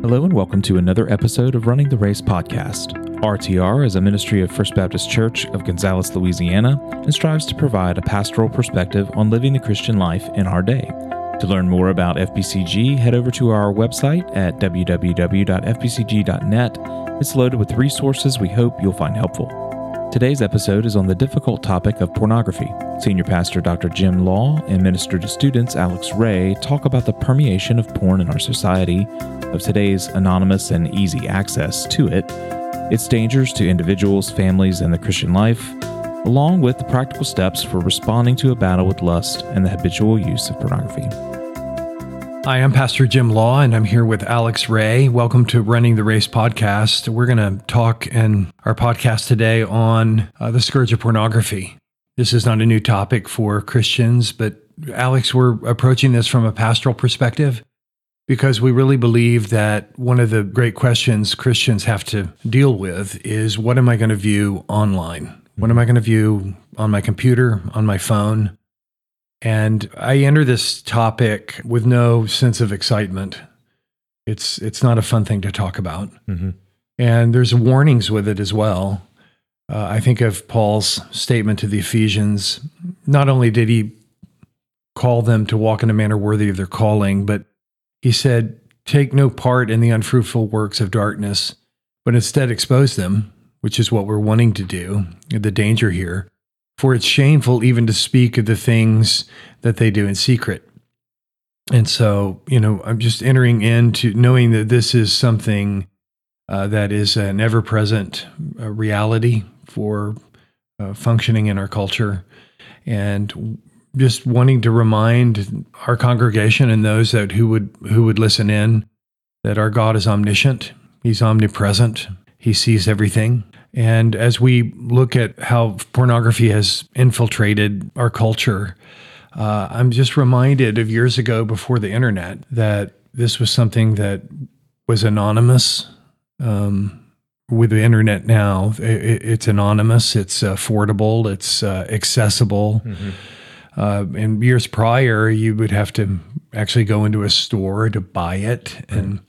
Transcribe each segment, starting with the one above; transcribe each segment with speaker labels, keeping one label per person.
Speaker 1: Hello, and welcome to another episode of Running the Race podcast. RTR is a ministry of First Baptist Church of Gonzales, Louisiana, and strives to provide a pastoral perspective on living the Christian life in our day. To learn more about FBCG, head over to our website at www.fbcg.net. It's loaded with resources we hope you'll find helpful. Today's episode is on the difficult topic of pornography. Senior Pastor Dr. Jim Law and Minister to Students Alex Ray talk about the permeation of porn in our society, of today's anonymous and easy access to it, its dangers to individuals, families, and the Christian life, along with the practical steps for responding to a battle with lust and the habitual use of pornography.
Speaker 2: Hi, I'm Pastor Jim Law, and I'm here with Alex Ray. Welcome to Running the Race podcast. We're going to talk in our podcast today on uh, the scourge of pornography. This is not a new topic for Christians, but Alex, we're approaching this from a pastoral perspective because we really believe that one of the great questions Christians have to deal with is what am I going to view online? What am I going to view on my computer, on my phone? And I enter this topic with no sense of excitement. It's it's not a fun thing to talk about. Mm-hmm. And there's warnings with it as well. Uh, I think of Paul's statement to the Ephesians. Not only did he call them to walk in a manner worthy of their calling, but he said, Take no part in the unfruitful works of darkness, but instead expose them, which is what we're wanting to do, the danger here. For it's shameful even to speak of the things that they do in secret. And so, you know, I'm just entering into knowing that this is something uh, that is an ever present uh, reality for uh, functioning in our culture. And just wanting to remind our congregation and those that who would who would listen in that our God is omniscient, he's omnipresent, he sees everything. And as we look at how pornography has infiltrated our culture, uh, I'm just reminded of years ago before the internet that this was something that was anonymous. Um, with the internet now, it, it's anonymous, it's affordable, it's uh, accessible. Mm-hmm. Uh, in years prior, you would have to actually go into a store to buy it, and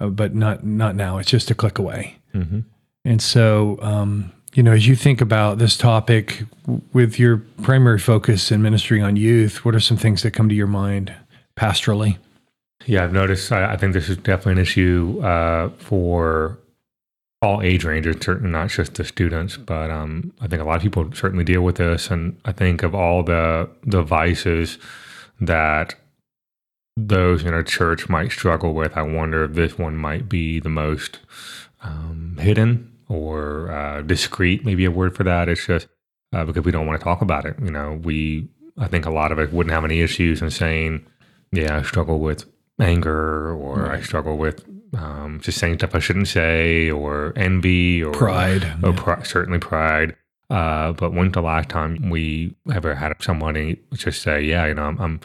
Speaker 2: uh, but not not now. It's just a click away. Mm-hmm. And so, um, you know, as you think about this topic with your primary focus in ministry on youth, what are some things that come to your mind pastorally?
Speaker 3: Yeah, I've noticed. I, I think this is definitely an issue uh, for all age ranges, certainly not just the students, but um, I think a lot of people certainly deal with this. And I think of all the devices that those in a church might struggle with, I wonder if this one might be the most um, hidden or uh, discreet, maybe a word for that. It's just uh, because we don't want to talk about it. You know, we, I think a lot of it wouldn't have any issues in saying, yeah, I struggle with anger or right. I struggle with um, just saying stuff I shouldn't say or envy or
Speaker 2: pride.
Speaker 3: Or yeah. certainly pride. Uh, but when's the last time we ever had somebody just say, yeah, you know, I'm, I'm,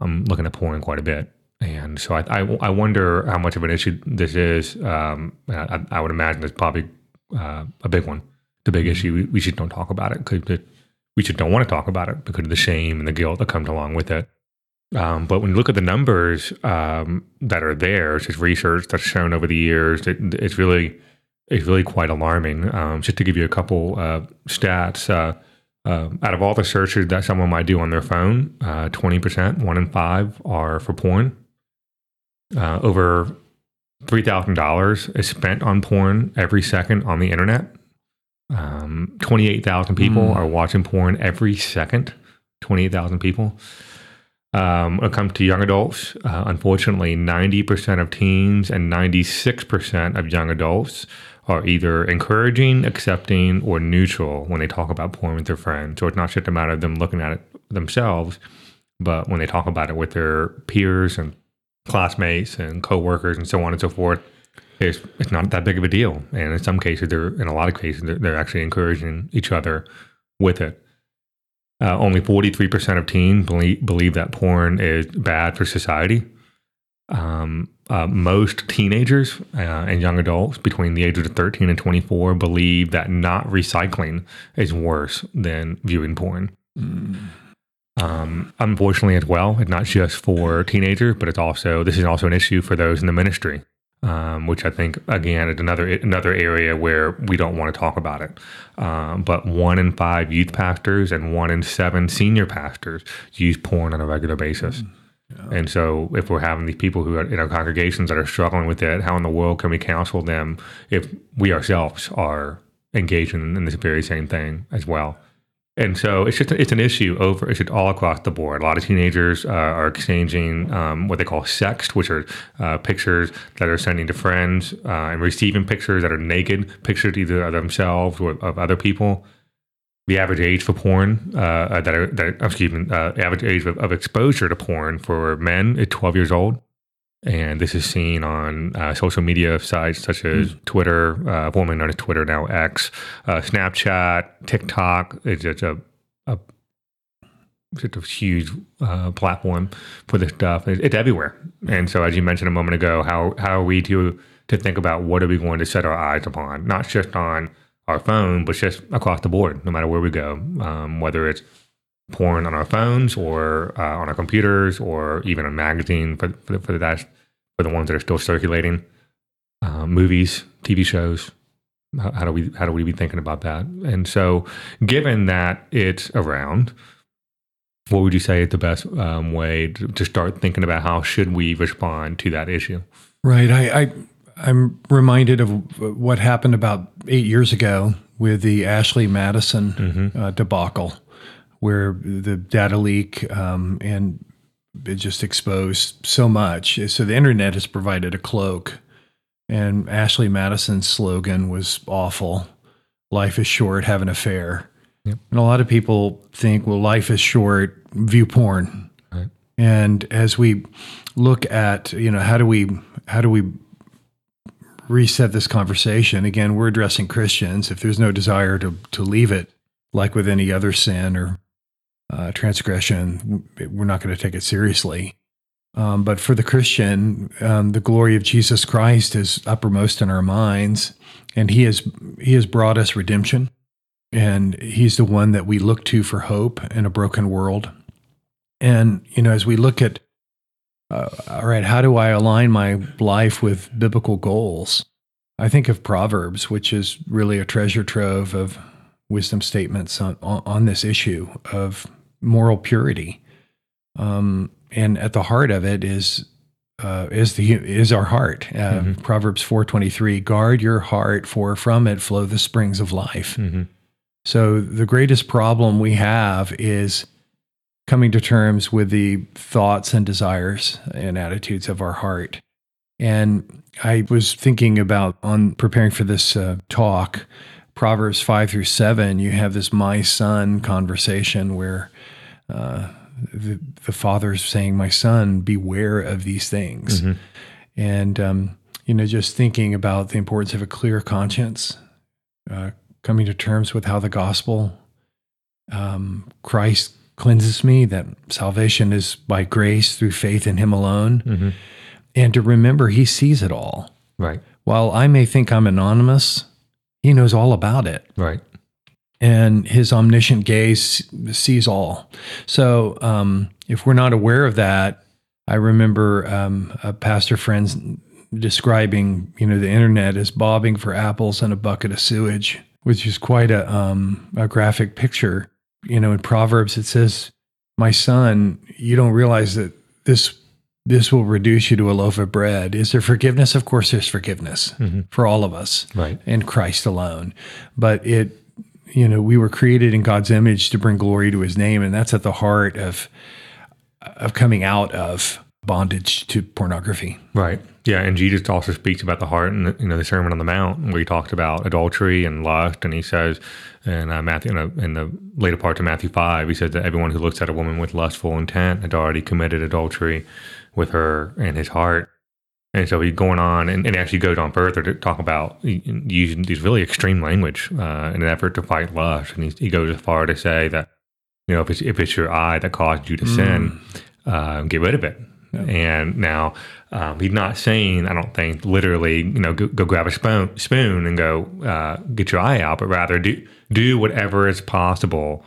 Speaker 3: I'm looking at porn quite a bit. And so I, I, I, wonder how much of an issue this is. Um, I, I, would imagine it's probably uh, a big one, the big mm-hmm. issue. We, we, just don't talk about it because we just don't want to talk about it because of the shame and the guilt that comes along with it. Um, but when you look at the numbers um, that are there, it's just research that's shown over the years. It, it's really it's really quite alarming. Um, just to give you a couple uh, stats, uh, uh, out of all the searches that someone might do on their phone, uh, twenty percent, one in five, are for porn. Uh, over three thousand dollars is spent on porn every second on the internet. Um, Twenty-eight thousand people mm. are watching porn every second. Twenty-eight thousand people. Um, when it comes to young adults, uh, unfortunately, 90% of teens and 96% of young adults are either encouraging, accepting, or neutral when they talk about porn with their friends. So it's not just a matter of them looking at it themselves, but when they talk about it with their peers and classmates and coworkers and so on and so forth, it's, it's not that big of a deal. And in some cases, they're in a lot of cases, they're, they're actually encouraging each other with it. Uh, only 43% of teens believe, believe that porn is bad for society. Um, uh, most teenagers uh, and young adults between the ages of 13 and 24 believe that not recycling is worse than viewing porn. Mm. Um, unfortunately, as well, it's not just for teenagers, but it's also this is also an issue for those in the ministry. um, which I think again is another another area where we don't want to talk about it. Um, but one in five youth pastors and one in seven senior pastors use porn on a regular basis. Mm, yeah. And so, if we're having these people who are in our congregations that are struggling with it, how in the world can we counsel them if we ourselves are engaged in, in this very same thing as well? And so it's just it's an issue over it's just all across the board. A lot of teenagers uh, are exchanging um, what they call sext, which are uh, pictures that are sending to friends uh, and receiving pictures that are naked pictures either of themselves or of other people. The average age for porn uh, uh, that are that excuse me, uh, average age of, of exposure to porn for men is 12 years old and this is seen on uh, social media sites such as mm. Twitter, uh, formerly known as Twitter, now X, uh, Snapchat, TikTok. It's just a, a just a huge uh, platform for this stuff. It's, it's, everywhere. And so, as you mentioned a moment ago, how how are we to to think about what are we going to set our eyes upon, not just on our phone, but just across the board, no matter where we go, um, whether it's porn on our phones or uh, on our computers or even a magazine for for the, for the, for the ones that are still circulating. Uh, movies, TV shows. How, how, do we how do we be thinking about that? And so, given that it's around, what would you say is the best um, way to, to, start thinking about how should we respond to that issue?
Speaker 2: Right. I, I I'm reminded of what happened about eight years ago with the Ashley Madison mm-hmm. uh, debacle where the data leak um, and it just exposed so much. So the internet has provided a cloak. And Ashley Madison's slogan was awful life is short, have an affair. Yep. And a lot of people think, well, life is short, view porn. Right. And as we look at, you know, how do we how do we reset this conversation? Again, we're addressing Christians. If there's no desire to to leave it, like with any other sin or uh, transgression, we're not going to take it seriously. Um, but for the Christian, um, the glory of Jesus Christ is uppermost in our minds, and He has He has brought us redemption, and He's the one that we look to for hope in a broken world. And you know, as we look at, uh, all right, how do I align my life with biblical goals? I think of Proverbs, which is really a treasure trove of wisdom statements on, on, on this issue of moral purity. Um, and at the heart of it is uh, is the is our heart. Uh, mm-hmm. Proverbs four twenty three: Guard your heart, for from it flow the springs of life. Mm-hmm. So the greatest problem we have is coming to terms with the thoughts and desires and attitudes of our heart. And I was thinking about on preparing for this uh, talk, Proverbs five through seven. You have this my son conversation where uh, the, the father's saying, My son, beware of these things. Mm-hmm. And, um, you know, just thinking about the importance of a clear conscience, uh, coming to terms with how the gospel, um, Christ cleanses me, that salvation is by grace through faith in Him alone. Mm-hmm. And to remember He sees it all.
Speaker 3: Right.
Speaker 2: While I may think I'm anonymous, He knows all about it.
Speaker 3: Right
Speaker 2: and his omniscient gaze sees all. So um, if we're not aware of that, I remember um, a pastor friend describing, you know, the internet as bobbing for apples in a bucket of sewage, which is quite a, um, a graphic picture. You know, in Proverbs it says, "My son, you don't realize that this." This will reduce you to a loaf of bread. Is there forgiveness? Of course, there's forgiveness mm-hmm. for all of us,
Speaker 3: right?
Speaker 2: In Christ alone. But it you know, we were created in God's image to bring glory to his name. And that's at the heart of, of coming out of bondage to pornography.
Speaker 3: Right. Yeah. And Jesus also speaks about the heart and, you know, the Sermon on the Mount where he talked about adultery and lust. And he says in uh, Matthew, in, a, in the later part of Matthew 5, he said that everyone who looks at a woman with lustful intent had already committed adultery with her in his heart. And so he's going on and, and, actually goes on further to talk about using these really extreme language uh, in an effort to fight lust. And he, he, goes as far to say that, you know, if it's, if it's your eye that caused you to mm. sin, uh, get rid of it. Yeah. And now um, he's not saying, I don't think, literally, you know, go, go grab a spoon, spoon and go uh, get your eye out, but rather do, do whatever is possible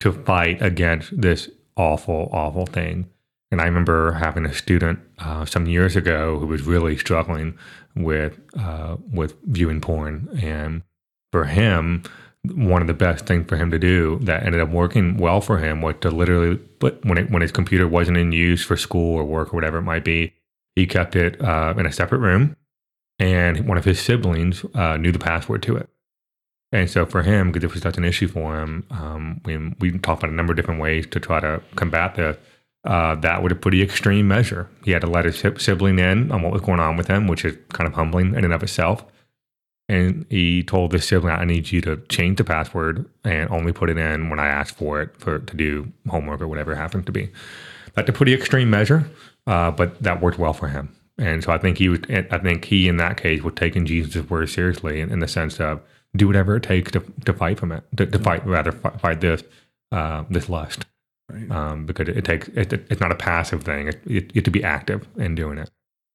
Speaker 3: to fight against this awful, awful thing. And I remember having a student uh, some years ago who was really struggling with uh, with viewing porn, and for him, one of the best things for him to do that ended up working well for him was to literally, but when it, when his computer wasn't in use for school or work or whatever it might be, he kept it uh, in a separate room, and one of his siblings uh, knew the password to it. And so for him, because it was such an issue for him, um, we we talked about a number of different ways to try to combat this. Uh, that was a pretty extreme measure. He had to let his sibling in on what was going on with him, which is kind of humbling in and of itself. And he told the sibling, "I need you to change the password and only put it in when I ask for it for to do homework or whatever it happened to be." That's a pretty extreme measure, uh, but that worked well for him. And so I think he was. I think he, in that case, was taking Jesus' word seriously in, in the sense of do whatever it takes to, to fight from it, to, to fight rather fight this uh, this lust, right. um, because it, it takes it, it's not a passive thing. It, you have to be active in doing it.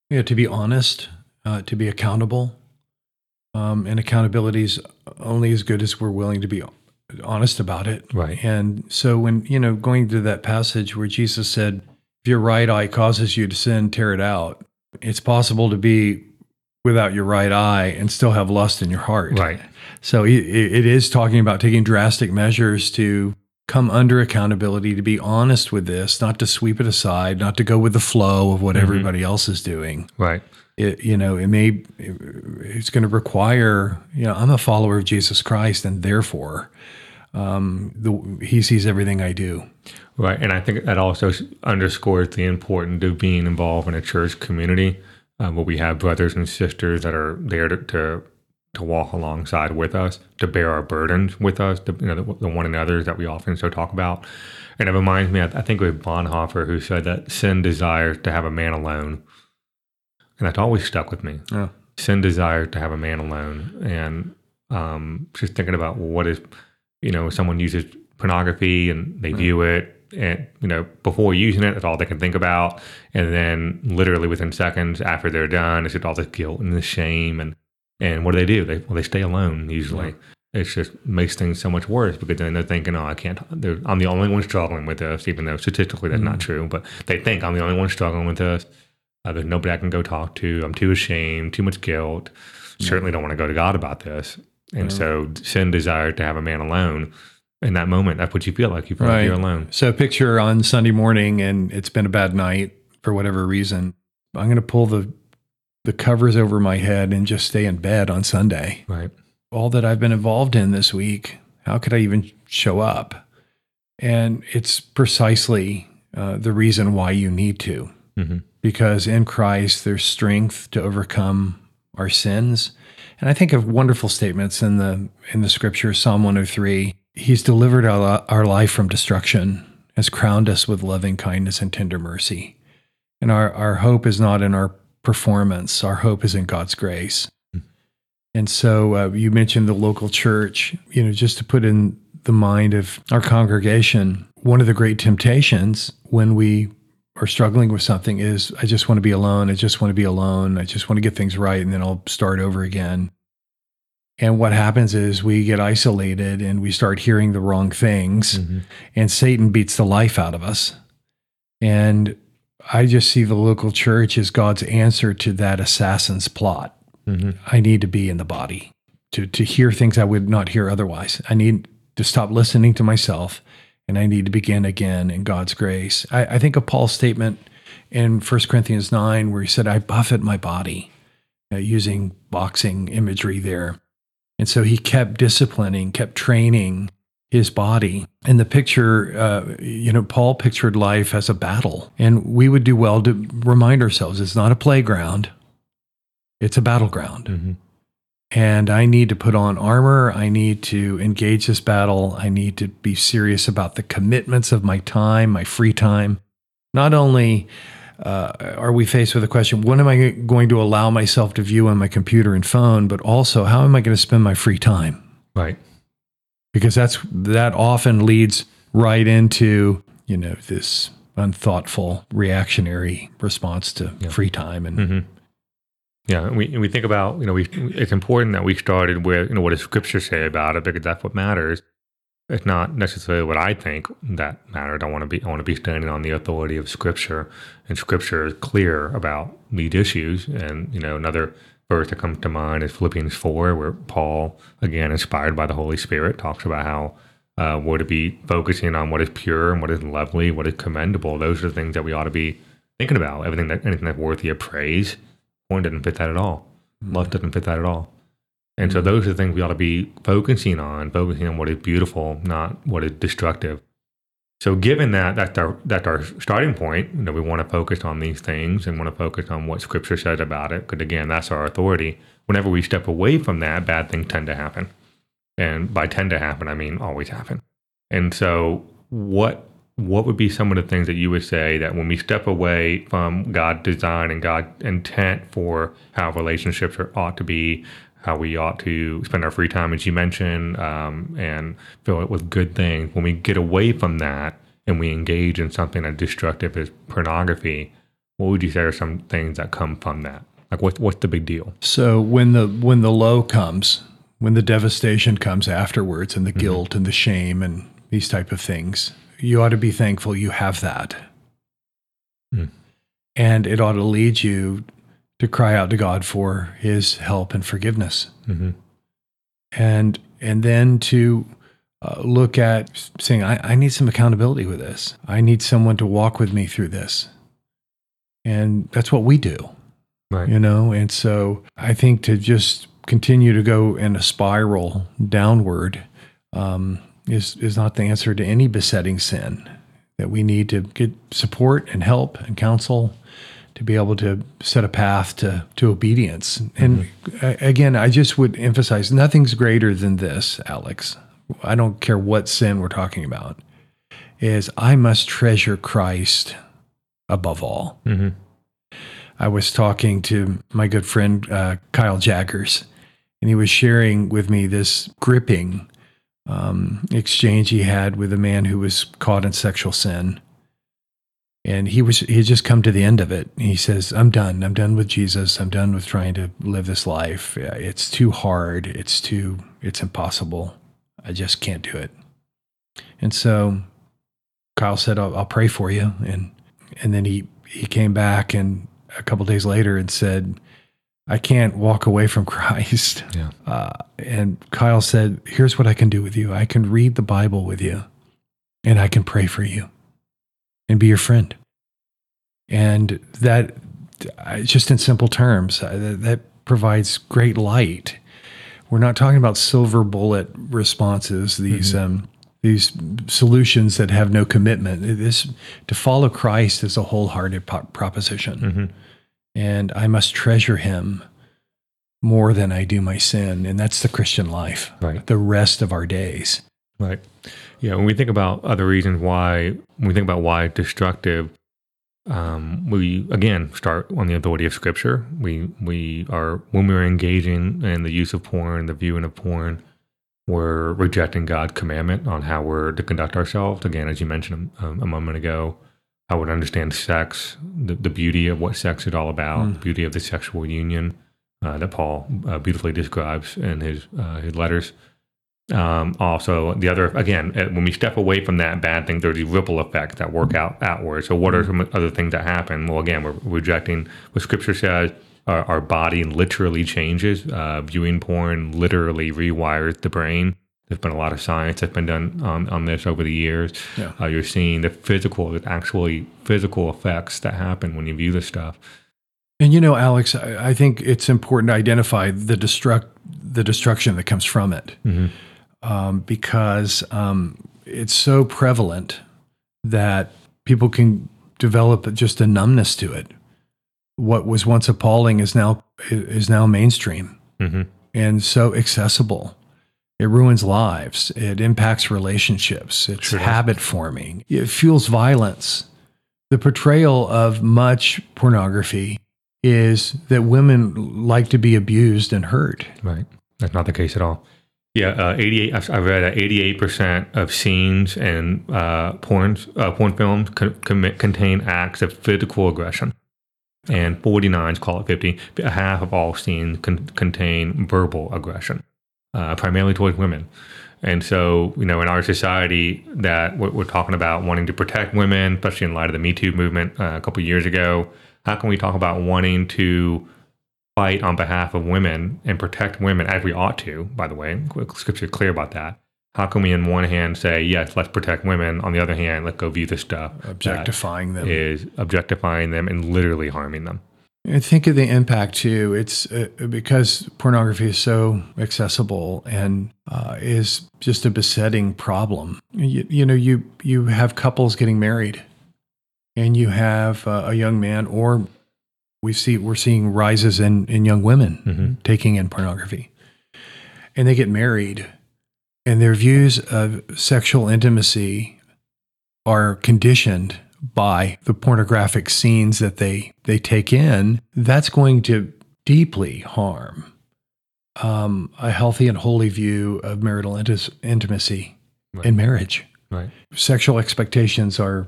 Speaker 2: Yeah, to be honest, uh, to be accountable, um, and accountability is only as good as we're willing to be honest about it.
Speaker 3: Right.
Speaker 2: And so when you know going to that passage where Jesus said, "If your right eye causes you to sin, tear it out." It's possible to be without your right eye and still have lust in your heart.
Speaker 3: Right.
Speaker 2: So it, it is talking about taking drastic measures to come under accountability, to be honest with this, not to sweep it aside, not to go with the flow of what mm-hmm. everybody else is doing.
Speaker 3: Right.
Speaker 2: It, you know, it may, it, it's going to require, you know, I'm a follower of Jesus Christ and therefore um, the, he sees everything I do.
Speaker 3: Right. And I think that also underscores the importance of being involved in a church community uh, where we have brothers and sisters that are there to, to, to walk alongside with us, to bear our burdens with us, to, you know, the, the one another that we often so talk about. And it reminds me, I, I think it was Bonhoeffer who said that sin desires to have a man alone. And that's always stuck with me.
Speaker 2: Yeah.
Speaker 3: Sin desires to have a man alone. And um, just thinking about what is, you know, someone uses pornography and they view it and you know before using it that's all they can think about and then literally within seconds after they're done it's just all the guilt and the shame and and what do they do they well they stay alone usually yeah. it just makes things so much worse because then they're thinking oh i can't i'm the only one struggling with this even though statistically that's mm not true but they think i'm the only one struggling with this uh, there's nobody i can go talk to i'm too ashamed too much guilt certainly don't want to go to god about this and yeah. so sin desired to have a man alone in that moment. That's what you feel like. You feel right. like you're alone.
Speaker 2: So picture on Sunday morning and it's been a bad night for whatever reason. I'm going to pull the the covers over my head and just stay in bed on Sunday.
Speaker 3: Right.
Speaker 2: All that I've been involved in this week, how could I even show up? And it's precisely uh, the reason why you need to, mm-hmm. because in Christ there's strength to overcome our sins. And I think of wonderful statements in the in the scripture, Psalm 103 He's delivered our, our life from destruction, has crowned us with loving kindness and tender mercy. And our, our hope is not in our performance, our hope is in God's grace. And so uh, you mentioned the local church, you know, just to put in the mind of our congregation, one of the great temptations when we are struggling with something is I just want to be alone. I just want to be alone. I just want to get things right and then I'll start over again. And what happens is we get isolated and we start hearing the wrong things, mm-hmm. and Satan beats the life out of us. And I just see the local church as God's answer to that assassin's plot. Mm-hmm. I need to be in the body to, to hear things I would not hear otherwise. I need to stop listening to myself and I need to begin again in God's grace. I, I think of Paul's statement in 1 Corinthians 9 where he said, I buffet my body, uh, using boxing imagery there. And so he kept disciplining, kept training his body. And the picture, uh, you know, Paul pictured life as a battle. And we would do well to remind ourselves it's not a playground, it's a battleground. Mm-hmm. And I need to put on armor. I need to engage this battle. I need to be serious about the commitments of my time, my free time. Not only uh, are we faced with the question what am I going to allow myself to view on my computer and phone, but also how am I going to spend my free time?
Speaker 3: Right.
Speaker 2: Because that's that often leads right into, you know, this unthoughtful reactionary response to yeah. free time and mm-hmm.
Speaker 3: yeah, we we think about you know we it's important that we started with you know what does Scripture say about it because that's what matters. it's not necessarily what I think that matters. I want to be I want to be standing on the authority of Scripture, and Scripture is clear about these issues. And you know, another verse that comes to mind is Philippians four, where Paul, again inspired by the Holy Spirit, talks about how uh, we're to be focusing on what is pure and what is lovely, what is commendable. Those are the things that we ought to be thinking about. Everything that anything that's worthy of praise. Porn doesn't fit that at all. Love doesn't fit that at all. And so those are the things we ought to be focusing on, focusing on what is beautiful, not what is destructive. So given that that's our that's our starting point, you know, we want to focus on these things and want to focus on what scripture says about it, because again, that's our authority. Whenever we step away from that, bad things tend to happen. And by tend to happen, I mean always happen. And so what what would be some of the things that you would say that when we step away from God's design and God's intent for how relationships are, ought to be, how we ought to spend our free time, as you mentioned, um, and fill it with good things. When we get away from that and we engage in something as destructive as pornography, what would you say are some things that come from that? Like, what, what's the big deal?
Speaker 2: So when the when the low comes, when the devastation comes afterwards, and the guilt and the shame and these type of things, you ought to be thankful you have that,
Speaker 3: Mm.
Speaker 2: and it ought to lead you to cry out to God for His help and forgiveness.
Speaker 3: Mm-hmm.
Speaker 2: and and then to uh, look at saying I, I need some accountability with this i need someone to walk with me through this and that's what we do
Speaker 3: Right.
Speaker 2: you know and so i think to just continue to go in a spiral downward um, is is not the answer to any besetting sin that we need to get support and help and counsel to be able to set a path to to obedience. And a- again, I just would emphasize nothing's greater than this, Alex. I don't care what sin we're talking about. Is I must treasure Christ above all.
Speaker 3: Mm-hmm.
Speaker 2: I was talking to my good friend uh, Kyle Jaggers, and he was sharing with me this gripping um, exchange he had with a man who was caught in sexual sin. And he was he had just come to the end of it. He says, "I'm done. I'm done with Jesus. I'm done with trying to live this life. It's too hard. It's too it's impossible. I just can't do it." And so Kyle said, "I'll, I'll pray for you." And and then he he came back and a couple days later and said, "I can't walk away from Christ."
Speaker 3: Yeah.
Speaker 2: Uh, and Kyle said, "Here's what I can do with you. I can read the Bible with you, and I can pray for you, and be your friend." And that, just in simple terms, that, that provides great light. We're not talking about silver bullet responses. These um, these solutions that have no commitment. This to follow Christ is a wholehearted po- proposition,
Speaker 3: Mm-hmm.
Speaker 2: and I must treasure Him more than I do my sin, and that's the Christian life.
Speaker 3: Right.
Speaker 2: The rest of our days.
Speaker 3: Right. Yeah. When we think about other reasons why, when we think about why destructive, um, we again start on the authority of Scripture. We we are when we're engaging in the use of porn, the viewing of porn, we're rejecting God's commandment on how we're to conduct ourselves. Again, as you mentioned um, a moment ago, I would understand sex, the, the beauty of what sex is all about, the beauty of the sexual union uh, that Paul uh, beautifully describes in his uh, his letters. Um, also, the other again, uh, when we step away from that bad thing, there's the ripple effects that work out outward. So, what are some other things that happen? Well, again, we're rejecting what Scripture says. Our, our body literally changes. Uh, viewing porn literally rewires the brain. There's been a lot of science that's been done on, on this over the years.
Speaker 2: Yeah.
Speaker 3: Uh, you're seeing the physical, the actually physical effects that happen when you view this stuff.
Speaker 2: And you know, Alex, I, I think it's important to identify the destruct the destruction that comes from it, um, because um, it's so prevalent that people can develop just a numbness to it. What was once appalling is now is now mainstream
Speaker 3: hmm
Speaker 2: and so accessible. It ruins lives. It impacts relationships. It's
Speaker 3: Sure
Speaker 2: habit forming. It fuels violence. The portrayal of much pornography is that women like to be abused and hurt.
Speaker 3: Right. That's not the case at all. Yeah, uh, 88. I've- I read that 88 percent of scenes in uh, porn uh, porn films commit, contain acts of physical aggression, and 49 call it 50. Half of all scenes con- contain verbal aggression, uh, primarily towards women. And so, you know, in our society, that we're, we're talking about wanting to protect women, especially in light of the Me Too movement uh, a couple years ago. How can we talk about wanting to fight on behalf of women and protect women as we ought to? By the way, scripture clear about that. How can we, on one hand, say yes, let's protect women? On the other hand, let's go view this stuff
Speaker 2: objectifying them
Speaker 3: is objectifying them and literally harming them.
Speaker 2: I think of the impact too. It's uh, because pornography is so accessible and uh, is just a besetting problem. You, you, know, you you have couples getting married, and you have uh, a young man, or we see we're seeing rises in in young women mm-hmm. taking in pornography, and they get married, and their views of sexual intimacy are conditioned by the pornographic scenes that they they take in, that's going to deeply harm um, a healthy and holy view of marital intimacy right. in marriage.
Speaker 3: Right.
Speaker 2: Sexual expectations are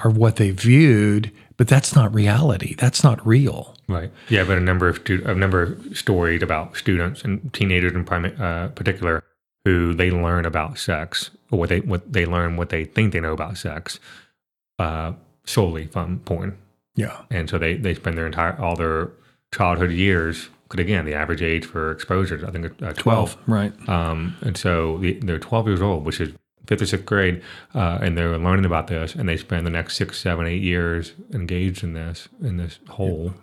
Speaker 2: are what they viewed, but that's not reality. That's not real.
Speaker 3: Right. Yeah, but a number of stu- a number of stories about students and teenagers in uh, particular who they learn about sex or what they what they learn what they think they know about sex uh, solely from porn.
Speaker 2: Yeah.
Speaker 3: And so they, they spend their entire, all their childhood years, because again, the average age for exposure, I think uh, 12. 12.
Speaker 2: Right.
Speaker 3: Um, and so the, they're 12 years old, which is fifth or sixth grade, uh, and they're learning about this, and they spend the next six, seven, eight years engaged in this, in this hole.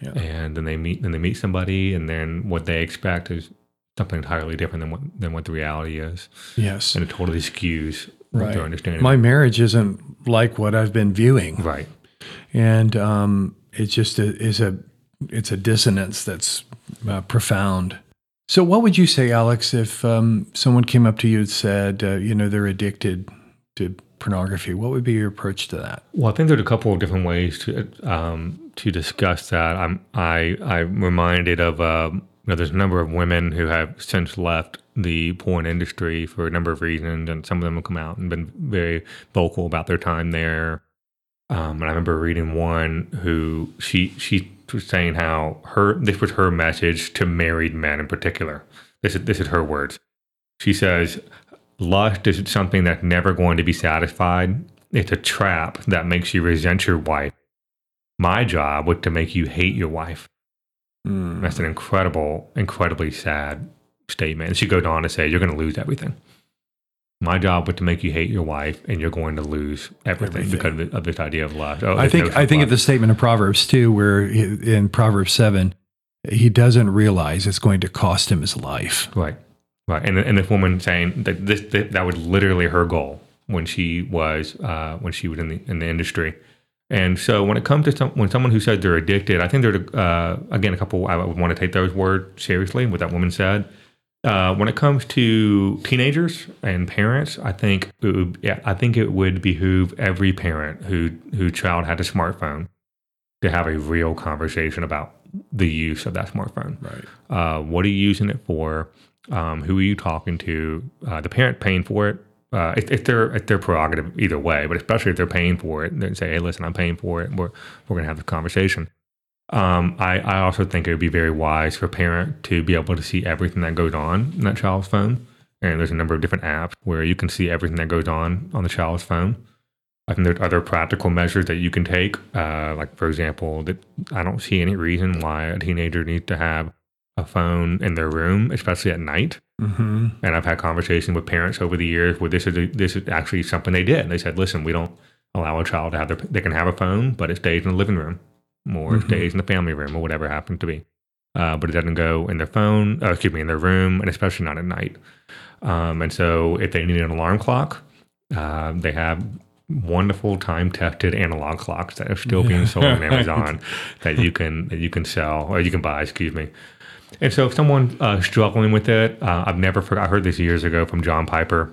Speaker 3: Yeah. Yeah. And then they meet, then they meet somebody, and then what they expect is something entirely different than what, than what the reality is.
Speaker 2: Yes.
Speaker 3: And it totally skews
Speaker 2: right. their understanding. My marriage isn't like what I've been viewing.
Speaker 3: Right.
Speaker 2: And um, it just is a it's a dissonance that's uh, profound. So, what would you say, Alex, if um, someone came up to you and said, uh, you know, they're addicted to pornography? What would be your approach to that?
Speaker 3: Well, I think there's a couple of different ways to um, to discuss that. I'm I I'm reminded of uh, you know, there's a number of women who have since left the porn industry for a number of reasons, and some of them have come out and been very vocal about their time there. Um, and I remember reading one who she she saying how her this was her message to married men in particular. This is this is her words. She says, "Lust is something that's never going to be satisfied. It's a trap that makes you resent your wife. My job was to make you hate your wife." Mm. That's an incredible, incredibly sad statement. And she goes on to say, You're going to lose everything. My job was to make you hate your wife, and you're going to lose everything, everything. because of this idea of lust.
Speaker 2: Oh, I think I think of the statement of Proverbs too, where in Proverbs seven, he doesn't realize it's going to cost him his life.
Speaker 3: Right, right. And and this woman saying that this, this that was literally her goal when she was uh, when she was in the in the industry. And so when it comes to some, when someone who says they're addicted, I think there's uh, again a couple I would want to take those words seriously. What that woman said, uh, when it comes to teenagers and parents, I think it would, yeah, I think it would behoove every parent who whose child had a smartphone to have a real conversation about the use of that smartphone.
Speaker 2: Right.
Speaker 3: Uh, what are you using it for? Um, who are you talking to? Uh, the parent paying for it. Uh, if, if, they're if they're prerogative either way, but especially if they're paying for it, they say, "Hey, listen, I'm paying for it. We're we're going to have the conversation." Um, I, I also think it would be very wise for a parent to be able to see everything that goes on in that child's phone. And there's a number of different apps where you can see everything that goes on on the child's phone. I think there's other practical measures that you can take. Uh, like, for example, that I don't see any reason why a teenager needs to have a phone in their room, especially at night. Mm-hmm. And I've had conversations with parents over the years where this is a, this is actually something they did. They said, "Listen, we don't allow a child to have their they can have a phone, but it stays in the living room more mm-hmm. stays in the family room or whatever happened to be. Uh, but it doesn't go in their phone, uh, excuse me, in their room, and especially not at night. Um, and so if they need an alarm clock, uh, they have wonderful time tested analog clocks that are still being sold on Amazon that you can that you can sell or you can buy, excuse me. And so if someone uh, struggling with it, uh, I've never forgot, I heard this years ago from John Piper.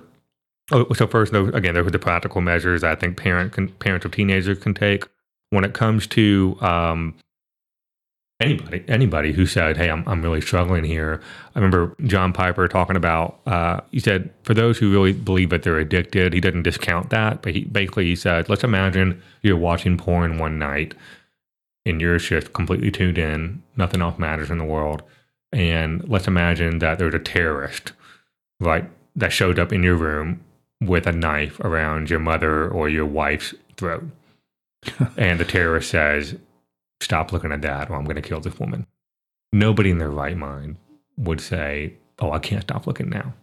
Speaker 3: Oh, so first, again, there are the practical measures I think parent can, parents of teenagers can take when it comes to um, anybody anybody who said, "Hey, I'm I'm really struggling here." I remember John Piper talking about. Uh, he said, for those who really believe that they're addicted, he didn't discount that, but he basically he said, let's imagine you're watching porn one night, and you're just completely tuned in, nothing else matters in the world, and let's imagine that there's a terrorist right that showed up in your room with a knife around your mother or your wife's throat. and the terrorist says, Stop looking at that, or I'm going to kill this woman. Nobody in their right mind would say, Oh, I can't stop looking now.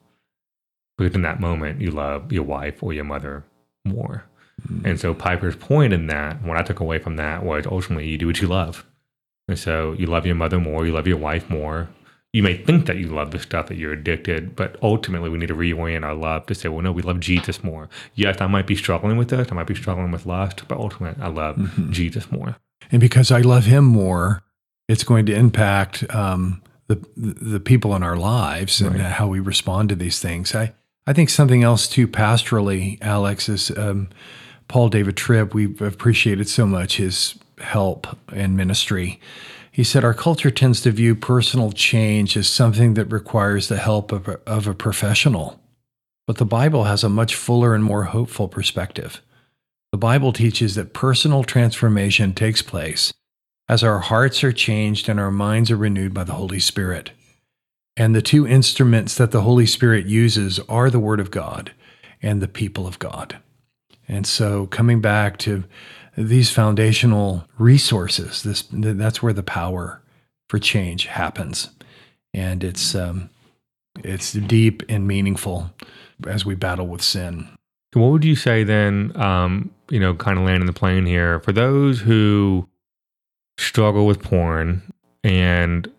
Speaker 3: Because in that moment, you love your wife or your mother more. Mm-hmm. And so Piper's point in that, what I took away from that was ultimately you do what you love. And so you love your mother more, you love your wife more. You may think that you love the stuff that you're addicted, but ultimately we need to reorient our love to say, well, no, we love Jesus more. Yes, I might be struggling with this, I might be struggling with lust, but ultimately I love mm-hmm. Jesus more.
Speaker 2: And because I love him more, it's going to impact um, the the people in our lives and right. how we respond to these things. I I think something else too pastorally, Alex, is um, Paul David Tripp. We've appreciated so much his help and ministry. He said our culture tends to view personal change as something that requires the help of a, of a professional, but the Bible has a much fuller and more hopeful perspective. The Bible teaches that personal transformation takes place as our hearts are changed and our minds are renewed by the Holy Spirit. And the two instruments that the Holy Spirit uses are the Word of God and the people of God. And so, coming back to these foundational resources, this that's where the power for change happens, and it's um, it's deep and meaningful as we battle with sin.
Speaker 3: What would you say then? Um, you know, kind of landing the plane here for those who struggle with porn and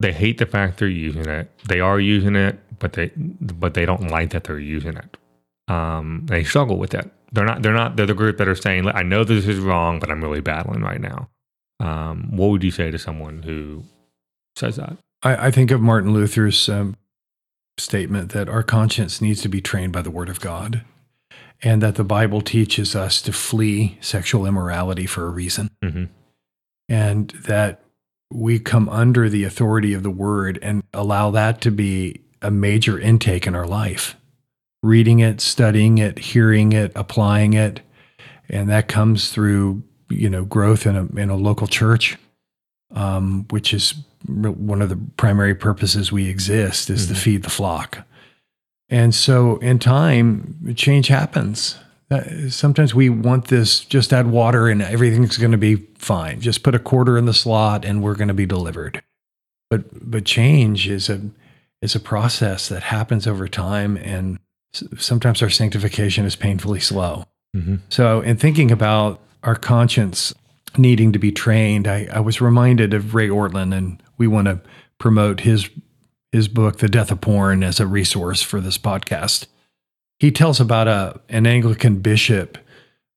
Speaker 3: they hate the fact they're using it. They are using it, but they but they don't like that they're using it. Um, they struggle with it. They're not. They're not. They're the group that are saying, "I know this is wrong, but I'm really battling right now." Um, what would you say to someone who says that?
Speaker 2: I, I think of Martin Luther's um, statement that our conscience needs to be trained by the Word of God, and that the Bible teaches us to flee sexual immorality for a reason, mm-hmm. and that we come under the authority of the Word and allow that to be a major intake in our life reading it, studying it, hearing it, applying it, and that comes through you know growth in a in a local church, um, which is one of the primary purposes we exist is mm-hmm. to feed the flock. And so, in time, change happens. Sometimes we want this just add water and everything's going to be fine. Just put a quarter in the slot and we're going to be delivered. But but change is a is a process that happens over time and sometimes our sanctification is painfully slow. Mm-hmm. So, in thinking about our conscience needing to be trained, I, I was reminded of Ray Ortlund, and we want to promote his his book, The Death of Porn, as a resource for this podcast. He tells about a an Anglican bishop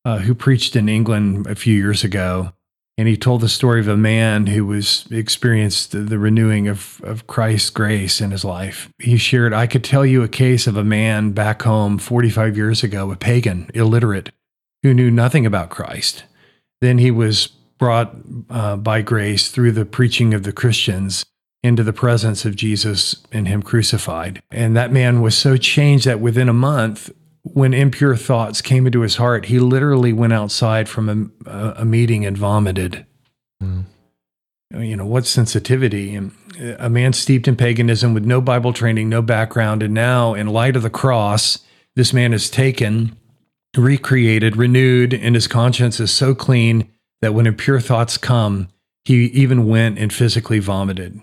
Speaker 2: uh, who preached in England a few years ago, and he told the story of a man who was experienced the renewing of, of Christ's grace in his life. He shared, I could tell you a case of a man back home 45 years ago, a pagan, illiterate, who knew nothing about Christ. Then he was brought uh, by grace through the preaching of the Christians into the presence of Jesus and him crucified. And that man was so changed that within a month, when impure thoughts came into his heart, he literally went outside from a, a meeting and vomited. Mm. You know, what sensitivity? And a man steeped in paganism with no Bible training, no background. And now, in light of the cross, this man is taken, recreated, renewed, and his conscience is so clean that when impure thoughts come, he even went and physically vomited.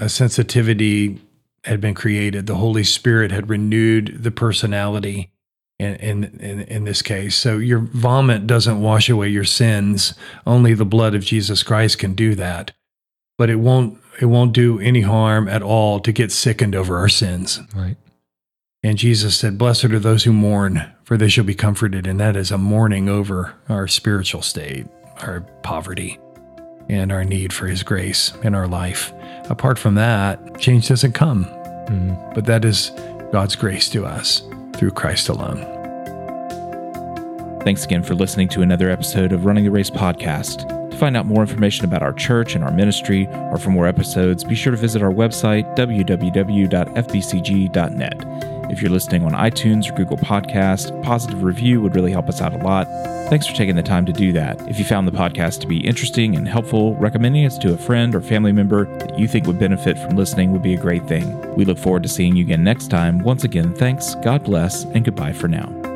Speaker 2: A sensitivity had been created. The Holy Spirit had renewed the personality in, in, in, in this case. So your vomit doesn't wash away your sins. Only the blood of Jesus Christ can do that. But it won't it won't do any harm at all to get sickened over our sins.
Speaker 3: Right.
Speaker 2: And Jesus said, Blessed are those who mourn, for they shall be comforted. And that is a mourning over our spiritual state, our poverty, and our need for his grace in our life. Apart from that, change doesn't come. Mm-hmm. But that is God's grace to us through Christ alone.
Speaker 1: Thanks again for listening to another episode of Running the Race podcast. To find out more information about our church and our ministry, or for more episodes, be sure to visit our website, www.fbcg.net. If you're listening on iTunes or Google Podcast, positive review would really help us out a lot. Thanks for taking the time to do that. If you found the podcast to be interesting and helpful, recommending us to a friend or family member that you think would benefit from listening would be a great thing. We look forward to seeing you again next time. Once again, thanks, God bless, and goodbye for now.